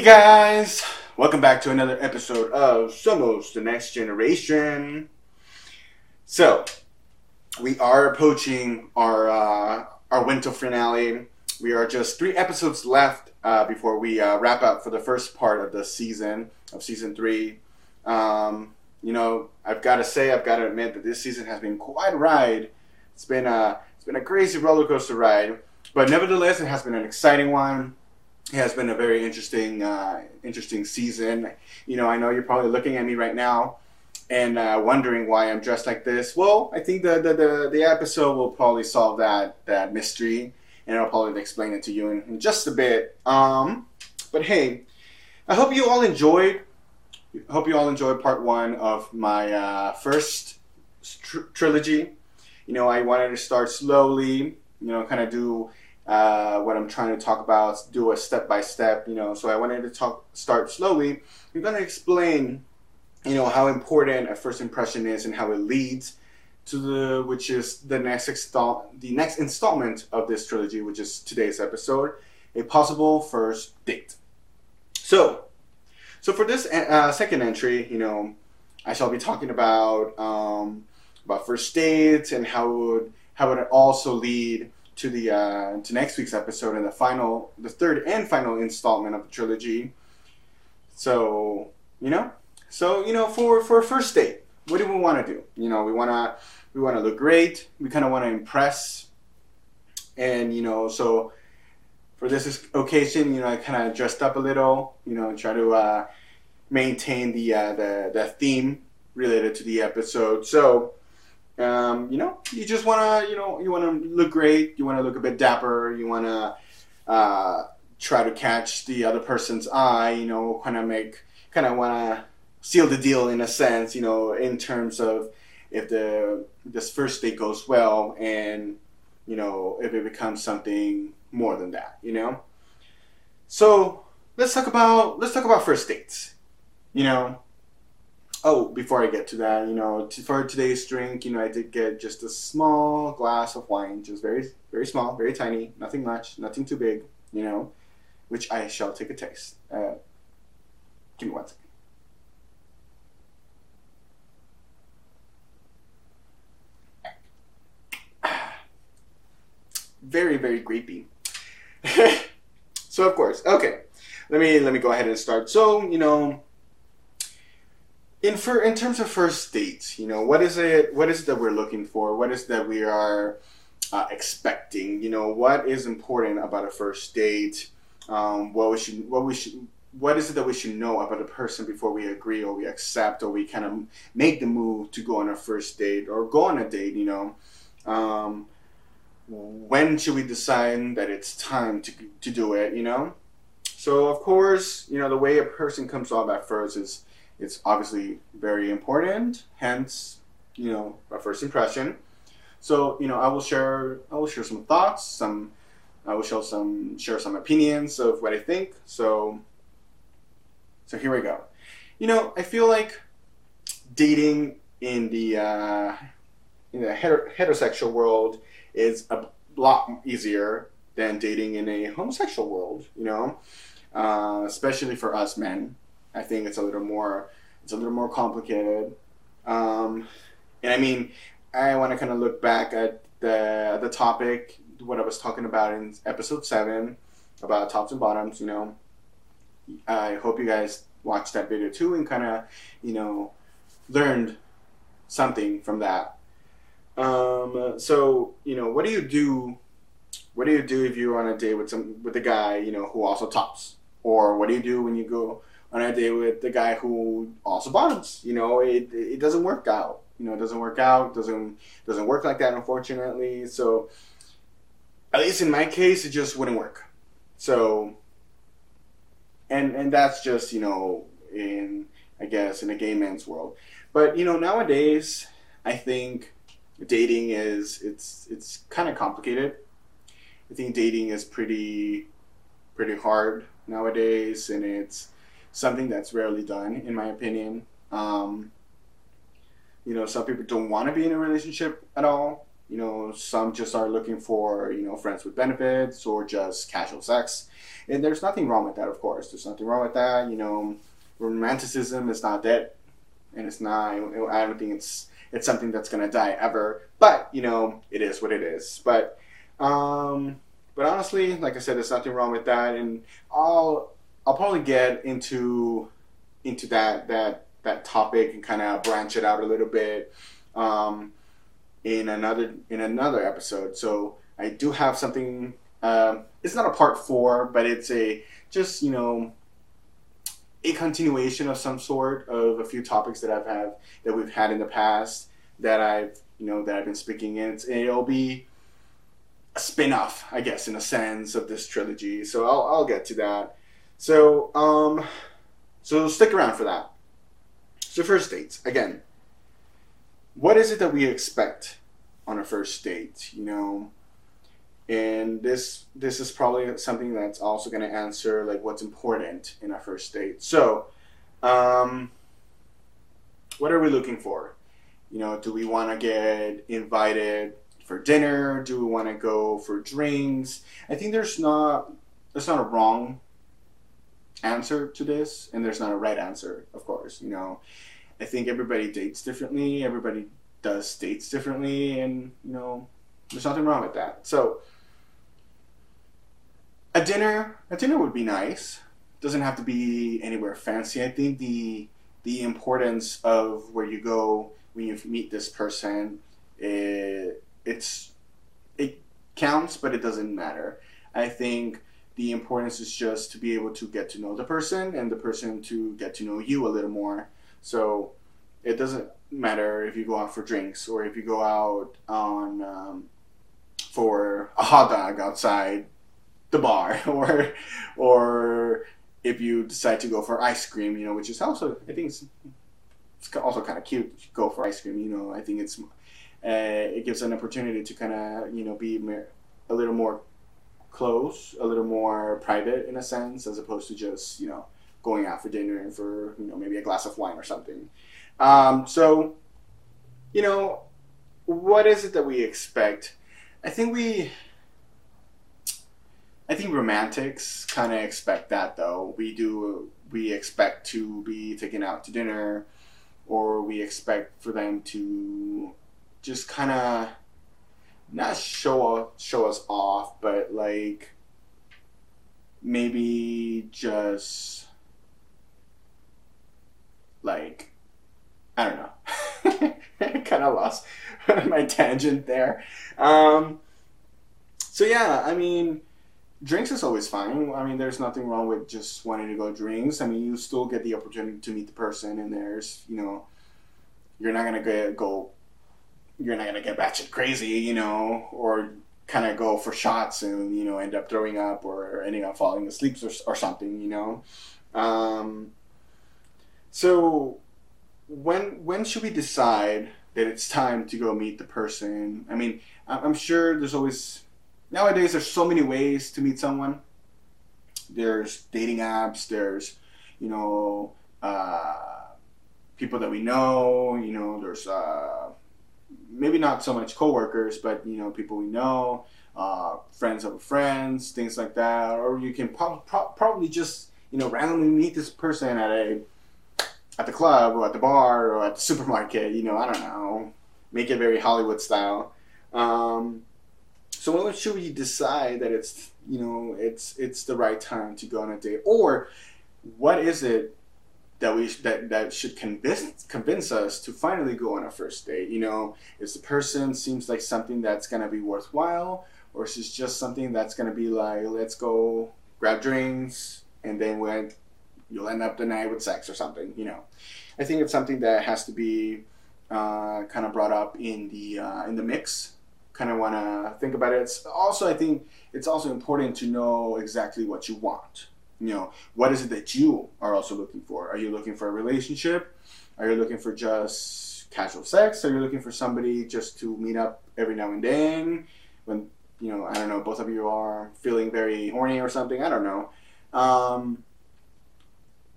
Hey guys, welcome back to another episode of Somos the Next Generation. So, we are approaching our uh, our winter finale. We are just three episodes left uh, before we uh, wrap up for the first part of the season of season three. Um, you know, I've got to say, I've got to admit that this season has been quite a ride. It's been a it's been a crazy roller coaster ride, but nevertheless, it has been an exciting one has been a very interesting uh, interesting season. You know, I know you're probably looking at me right now and uh, wondering why I'm dressed like this. Well, I think the, the, the, the, episode will probably solve that that mystery, and I'll probably explain it to you in, in just a bit. Um, but hey, I hope you all enjoyed. Hope you all enjoyed part one of my uh, first tr- trilogy. You know, I wanted to start slowly. You know, kind of do uh, what I'm trying to talk about, do a step by step, you know. So I wanted to talk, start slowly. I'm going to explain, you know, how important a first impression is and how it leads to the, which is the next install, the next installment of this trilogy, which is today's episode, a possible first date. So, so for this uh, second entry, you know, I shall be talking about um, about first dates and how it would how would it also lead to the uh, to next week's episode and the final, the third and final installment of the trilogy. So you know, so you know, for for a first date, what do we want to do? You know, we want to we want to look great. We kind of want to impress, and you know, so for this occasion, you know, I kind of dressed up a little. You know, try to uh, maintain the uh, the the theme related to the episode. So um, you know, you just want to, you know, you want to look great. You want to look a bit dapper. You want to uh, try to catch the other person's eye. You know, kind of make, kind of want to seal the deal in a sense. You know, in terms of if the this first date goes well, and you know, if it becomes something more than that. You know, so let's talk about let's talk about first dates. You know, oh, before I get to that, you know, t- for today's drink, you know, I did get just a small glass of wine, just very, very small, very tiny, nothing much, nothing too big, you know, which I shall take a taste. Uh, give me one second. Very, very grapey. so of course, okay. Let me let me go ahead and start. So you know, in for in terms of first dates, you know, what is it? What is it that we're looking for? What is that we are uh, expecting? You know, what is important about a first date? Um, what we should, what we should, what is it that we should know about a person before we agree or we accept or we kind of make the move to go on a first date or go on a date? You know, um, when should we decide that it's time to to do it? You know, so of course, you know, the way a person comes off at first is it's obviously very important. Hence, you know, a first impression. So you know, I will share I will share some thoughts, some I will show some share some opinions of what I think. So so here we go. You know, I feel like dating in the uh, in the heter- heterosexual world is a lot easier than dating in a homosexual world. You know, uh, especially for us men. I think it's a little more it's a little more complicated. Um, and I mean, I want to kind of look back at the the topic, what I was talking about in episode seven about tops and bottoms. You know, I hope you guys watched that video too and kind of, you know, learned something from that. Um, so you know, what do you do? What do you do if you're on a date with some with a guy you know who also tops? Or what do you do when you go on a date with the guy who also bottoms. You know, it it doesn't work out. You know, it doesn't work out. Doesn't doesn't work like that, unfortunately. So, at least in my case, it just wouldn't work. So, and and that's just you know in I guess in a gay man's world. But you know nowadays, I think dating is it's it's kind of complicated. I think dating is pretty pretty hard nowadays, and it's something that's rarely done, in my opinion. Um, you know, some people don't want to be in a relationship at all. You know, some just are looking for, you know, friends with benefits or just casual sex. And there's nothing wrong with that, of course. There's nothing wrong with that. You know, romanticism is not dead. And it's not, I don't think it's, it's something that's going to die ever. But, you know, it is what it is. But, um, but honestly, like I said, there's nothing wrong with that. And I'll, I'll probably get into, into that, that, that topic and kind of branch it out a little bit. Um, in another in another episode. So I do have something. Um, it's not a part four, but it's a just you know a continuation of some sort of a few topics that I've had that we've had in the past that I've you know that I've been speaking in. It's, it'll be a spin-off, I guess, in a sense of this trilogy. So I'll I'll get to that. So um, so stick around for that. So first dates again what is it that we expect on a first date? You know, and this this is probably something that's also going to answer like what's important in a first date. So, um, what are we looking for? You know, do we want to get invited for dinner? Do we want to go for drinks? I think there's not there's not a wrong answer to this, and there's not a right answer, of course. You know, I think everybody dates differently. Everybody does dates differently, and you know, there's nothing wrong with that. So, a dinner, a dinner would be nice. Doesn't have to be anywhere fancy. I think the the importance of where you go when you meet this person, it, it's it counts, but it doesn't matter. I think the importance is just to be able to get to know the person and the person to get to know you a little more. So it doesn't matter if you go out for drinks or if you go out on um, for a hot dog outside the bar or or if you decide to go for ice cream, you know, which is also I think it's, it's also kind of cute to go for ice cream. You know, I think it's uh, it gives an opportunity to kind of you know be a little more close, a little more private in a sense, as opposed to just you know going out for dinner and for you know maybe a glass of wine or something. Um, so, you know, what is it that we expect? I think we, I think romantics kind of expect that though. We do, we expect to be taken out to dinner, or we expect for them to just kind of not show show us off, but like maybe just like I don't know. kind of lost my tangent there. Um, so yeah, I mean, drinks is always fine. I mean, there's nothing wrong with just wanting to go drinks. I mean, you still get the opportunity to meet the person, and there's you know, you're not gonna go, you're not gonna get batshit crazy, you know, or kind of go for shots and you know end up throwing up or ending up falling asleep or, or something, you know. Um, so when when should we decide that it's time to go meet the person? I mean, I'm sure there's always nowadays there's so many ways to meet someone. There's dating apps. There's you know uh, people that we know. You know, there's uh, maybe not so much coworkers, but you know people we know, uh, friends of friends, things like that. Or you can pro- pro- probably just you know randomly meet this person at a at the club or at the bar or at the supermarket. You know, I don't know. Make it very Hollywood style. Um, so when should we decide that it's you know it's it's the right time to go on a date, or what is it that we that that should convince convince us to finally go on a first date? You know, is the person seems like something that's gonna be worthwhile, or is this just something that's gonna be like let's go grab drinks and then when you'll end up the night with sex or something. You know, I think it's something that has to be uh, kind of brought up in the uh, in the mix. Kind of want to think about it. It's also, I think, it's also important to know exactly what you want. You know, what is it that you are also looking for? Are you looking for a relationship? Are you looking for just casual sex? Are you looking for somebody just to meet up every now and then when you know I don't know both of you are feeling very horny or something? I don't know. Um,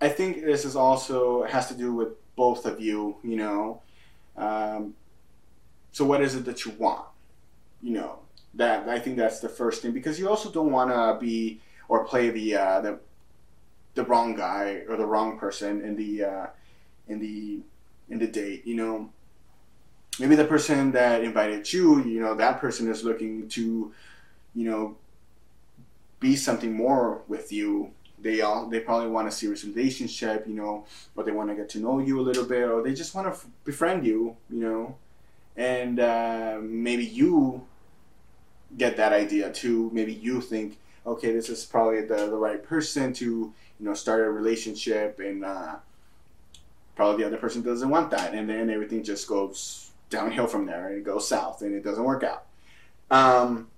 I think this is also has to do with both of you. You know, um, so what is it that you want? You know, that I think that's the first thing because you also don't want to be or play the uh, the the wrong guy or the wrong person in the uh, in the in the date. You know, maybe the person that invited you, you know, that person is looking to, you know, be something more with you. They all they probably want a serious relationship, you know, or they want to get to know you a little bit, or they just want to f- befriend you, you know, and uh, maybe you get that idea too. Maybe you think, okay, this is probably the, the right person to you know start a relationship, and uh, probably the other person doesn't want that, and then everything just goes downhill from there, and it goes south, and it doesn't work out. Um,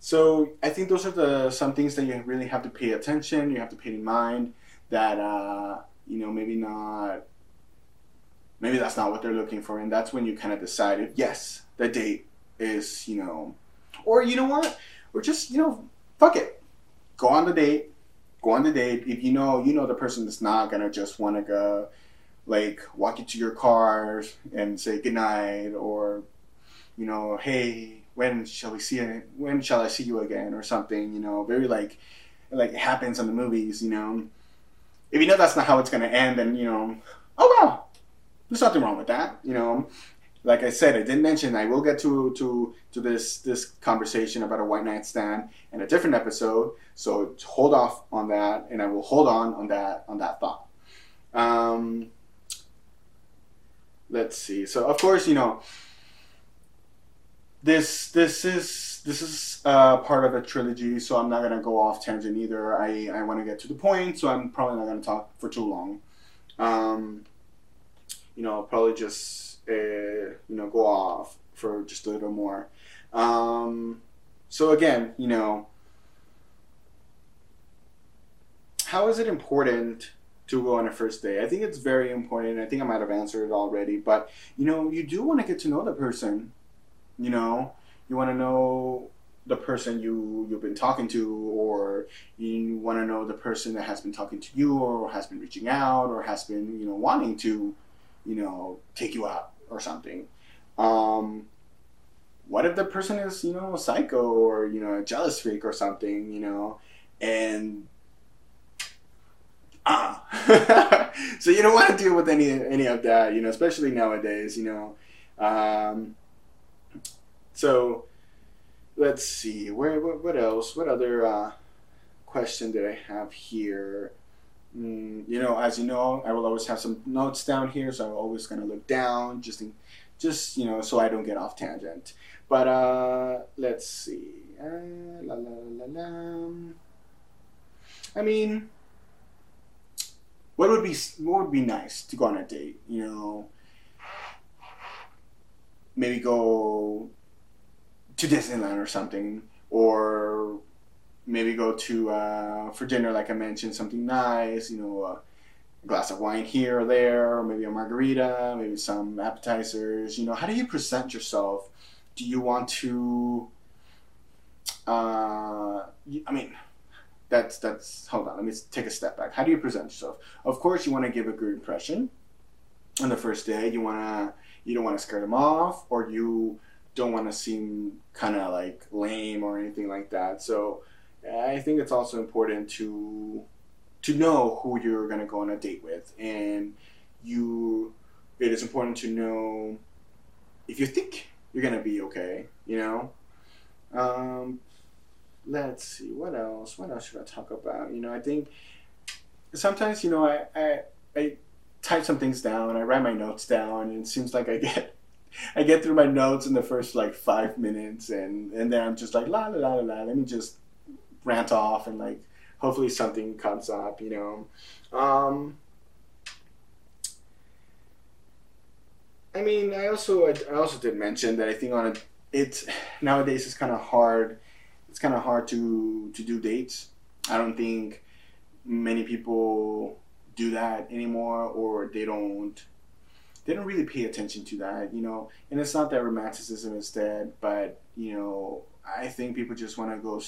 so I think those are the some things that you really have to pay attention. You have to pay in mind that uh, you know maybe not maybe that's not what they're looking for, and that's when you kind of decide if yes, the date is you know or you know what? Or just, you know, fuck it. Go on the date. Go on the date. If you know you know the person that's not gonna just wanna go like walk you to your car and say goodnight or you know, hey, when shall we see it when shall I see you again or something, you know, very like like it happens in the movies, you know. If you know that's not how it's gonna end then, you know, oh well. There's nothing wrong with that, you know like I said, I didn't mention I will get to to to this this conversation about a white night stand in a different episode. So hold off on that, and I will hold on on that on that thought. Um, let's see. So of course, you know, this this is this is uh, part of a trilogy, so I'm not gonna go off tangent either. I I want to get to the point, so I'm probably not gonna talk for too long. Um, you know, probably just uh, you know, go off for just a little more. Um, so again, you know, how is it important to go on a first date? I think it's very important. I think I might have answered it already, but you know, you do want to get to know the person. You know, you want to know the person you you've been talking to or you want to know the person that has been talking to you or has been reaching out or has been you know wanting to you know take you out or something. Um, what if the person is, you know, a psycho or, you know, a jealous freak or something, you know, and ah. So you don't want to deal with any any of that, you know, especially nowadays, you know. Um, so let's see, where what, what else? What other uh, question did I have here? Mm, you know, as you know, I will always have some notes down here, so I'm always to look down, just in, just you know, so I don't get off tangent. But uh, let's see. Uh, la, la, la. I mean, what would be what would be nice to go on a date? You know, maybe go to Disneyland or something, or maybe go to uh, for dinner, like I mentioned, something nice. You know, a glass of wine here or there, or maybe a margarita, maybe some appetizers. You know, how do you present yourself? Do you want to? Uh, I mean, that's that's. Hold on, let me take a step back. How do you present yourself? Of course, you want to give a good impression on the first day. You want to. You don't want to scare them off, or you don't want to seem kind of like lame or anything like that. So I think it's also important to to know who you're going to go on a date with, and you. It is important to know if you think you're going to be okay. You know. Um, let's see what else. What else should I talk about? You know, I think sometimes you know I I, I type some things down. I write my notes down, and it seems like I get I get through my notes in the first like five minutes, and and then I'm just like la la la la la. Let me just rant off and like hopefully something comes up, you know. Um, I mean, I also I also did mention that I think on a nowadays it's kind of hard. It's kind of hard to to do dates. I don't think many people do that anymore, or they don't they don't really pay attention to that, you know. And it's not that romanticism is dead, but you know, I think people just want to go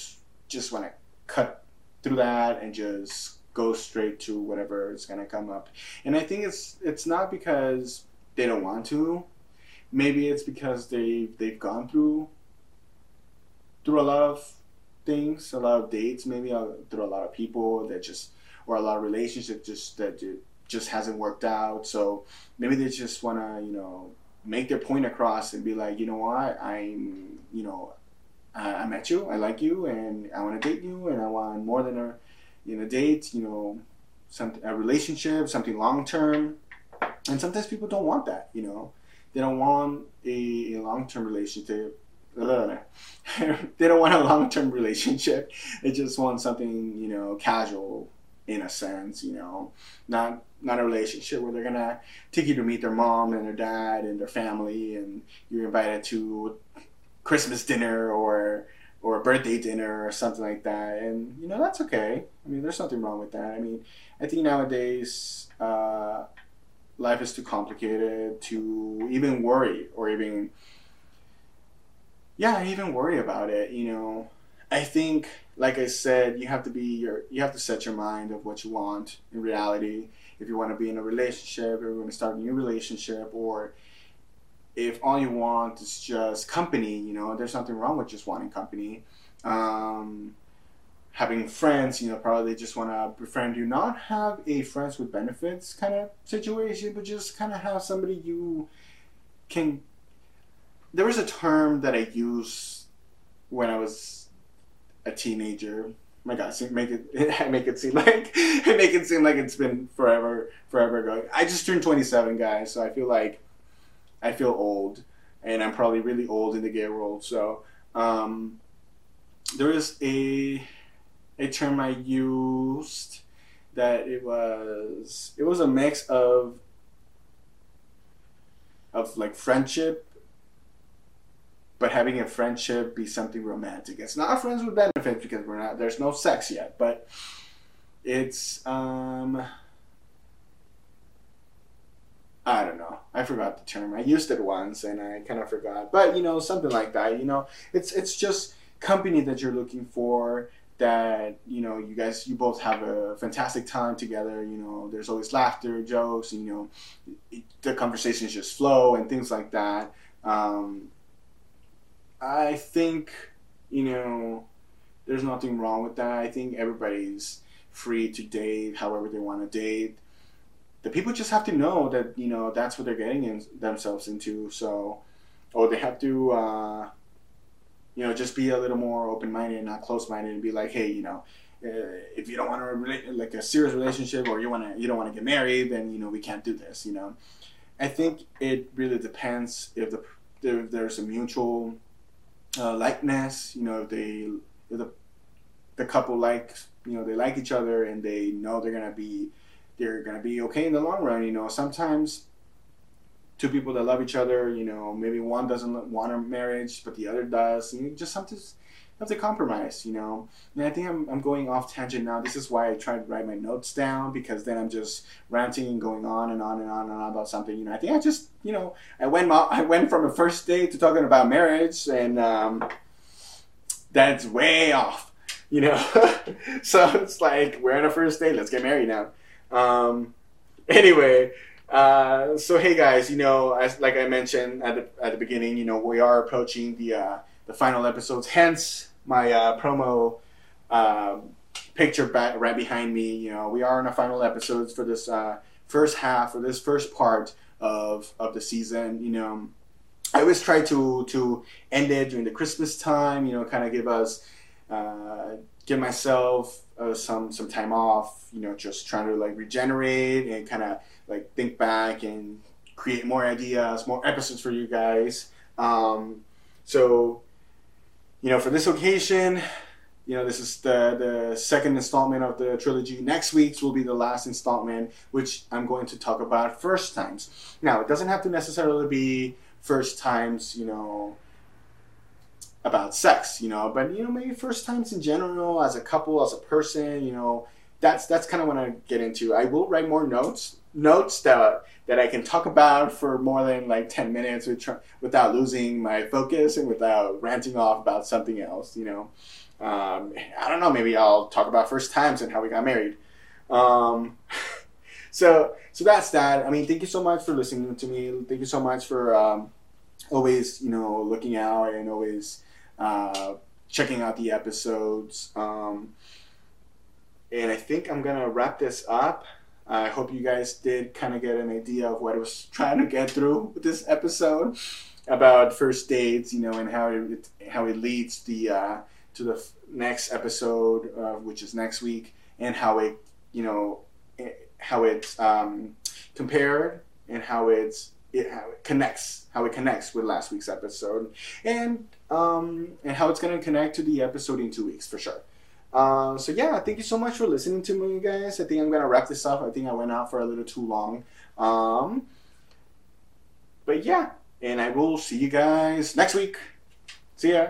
just want to cut through that and just go straight to whatever is gonna come up. And I think it's it's not because they don't want to. Maybe it's because they they've gone through through a lot of things, a lot of dates, maybe uh, through a lot of people that just or a lot of relationships just that just hasn't worked out. So maybe they just want to you know make their point across and be like, you know what, I'm you know I, I met you, I like you, and I want to date you, and I want more than a you know date, you know, some a relationship, something long term. And sometimes people don't want that, you know. They don't want a, a long term relationship. they don't want a long term relationship. They just want something, you know, casual in a sense, you know, not not a relationship where they're gonna take you to meet their mom and their dad and their family, and you're invited to Christmas dinner or or a birthday dinner or something like that, and you know that's okay. I mean, there's nothing wrong with that. I mean, I think nowadays uh, life is too complicated to even worry or even yeah, even worry about it. You know, I think like I said, you have to be your you have to set your mind of what you want in reality. If you want to be in a relationship, or you want to start a new relationship, or if all you want is just company, you know, there's nothing wrong with just wanting company. Um, having friends, you know, probably they just want to befriend you, not have a friends with benefits kind of situation, but just kind of have somebody you can. There was a term that I used when I was a teenager. my God, make it make it seem like make it seem like it's been forever, forever ago. I just turned 27, guys, so I feel like I feel old, and I'm probably really old in the gay world. So um, there is a a term I used that it was it was a mix of of like friendship but having a friendship be something romantic. It's not friends with benefits because we're not there's no sex yet, but it's um I don't know. I forgot the term. I used it once and I kind of forgot. But you know, something like that. You know, it's it's just company that you're looking for. That you know, you guys, you both have a fantastic time together. You know, there's always laughter, jokes. You know, the conversations just flow and things like that. Um, I think you know, there's nothing wrong with that. I think everybody's free to date however they want to date the people just have to know that you know that's what they're getting in, themselves into. So, or they have to, uh, you know, just be a little more open minded and not close minded, and be like, hey, you know, uh, if you don't want to like a serious relationship or you want to you don't want to get married, then you know we can't do this. You know, I think it really depends if the if there's a mutual uh, likeness. You know, if they if the the couple likes you know they like each other and they know they're gonna be they're to be okay in the long run. You know, sometimes two people that love each other, you know, maybe one doesn't want a marriage, but the other does. You just have to have to compromise, you know. And I think I'm, I'm going off tangent now. This is why I try to write my notes down because then I'm just ranting and going on and on and on and on about something. You know, I think I just, you know, I went I went from a first date to talking about marriage, and um, that's way off. You know, so it's like we're on a first date. Let's get married now. Um, anyway, uh, so hey guys, you know, as like I mentioned at the at the beginning, you know, we are approaching the uh, the final episodes. Hence my uh, promo uh, picture back right behind me. You know, we are in the final episodes for this uh, first half or this first part of of the season. You know, I always try to to end it during the Christmas time. You know, kind of give us uh, give myself uh, some some time off. You know, just trying to like regenerate and kind of like think back and create more ideas, more episodes for you guys. Um, so, you know, for this occasion, you know, this is the the second installment of the trilogy. Next week's will be the last installment, which I'm going to talk about first times. Now, it doesn't have to necessarily be first times, you know, about sex, you know, but you know, maybe first times in general, as a couple, as a person, you know, that's that's kind of what I get into. I will write more notes, notes that that I can talk about for more than like ten minutes without losing my focus and without ranting off about something else, you know. Um, I don't know. Maybe I'll talk about first times and how we got married. Um, so so that's that. I mean, thank you so much for listening to me. Thank you so much for um, always you know looking out and always uh, checking out the episodes. Um, and I think I'm gonna wrap this up. I hope you guys did kind of get an idea of what I was trying to get through with this episode about first dates, you know, and how it how it leads the uh, to the next episode, uh, which is next week, and how it you know how it's um, compared and how it's it how it connects how it connects with last week's episode and um, and how it's to connect to the episode in two weeks for sure. Uh, so yeah, thank you so much for listening to me, guys. I think I'm gonna wrap this up. I think I went out for a little too long. Um, but yeah, and I will see you guys next week. See ya.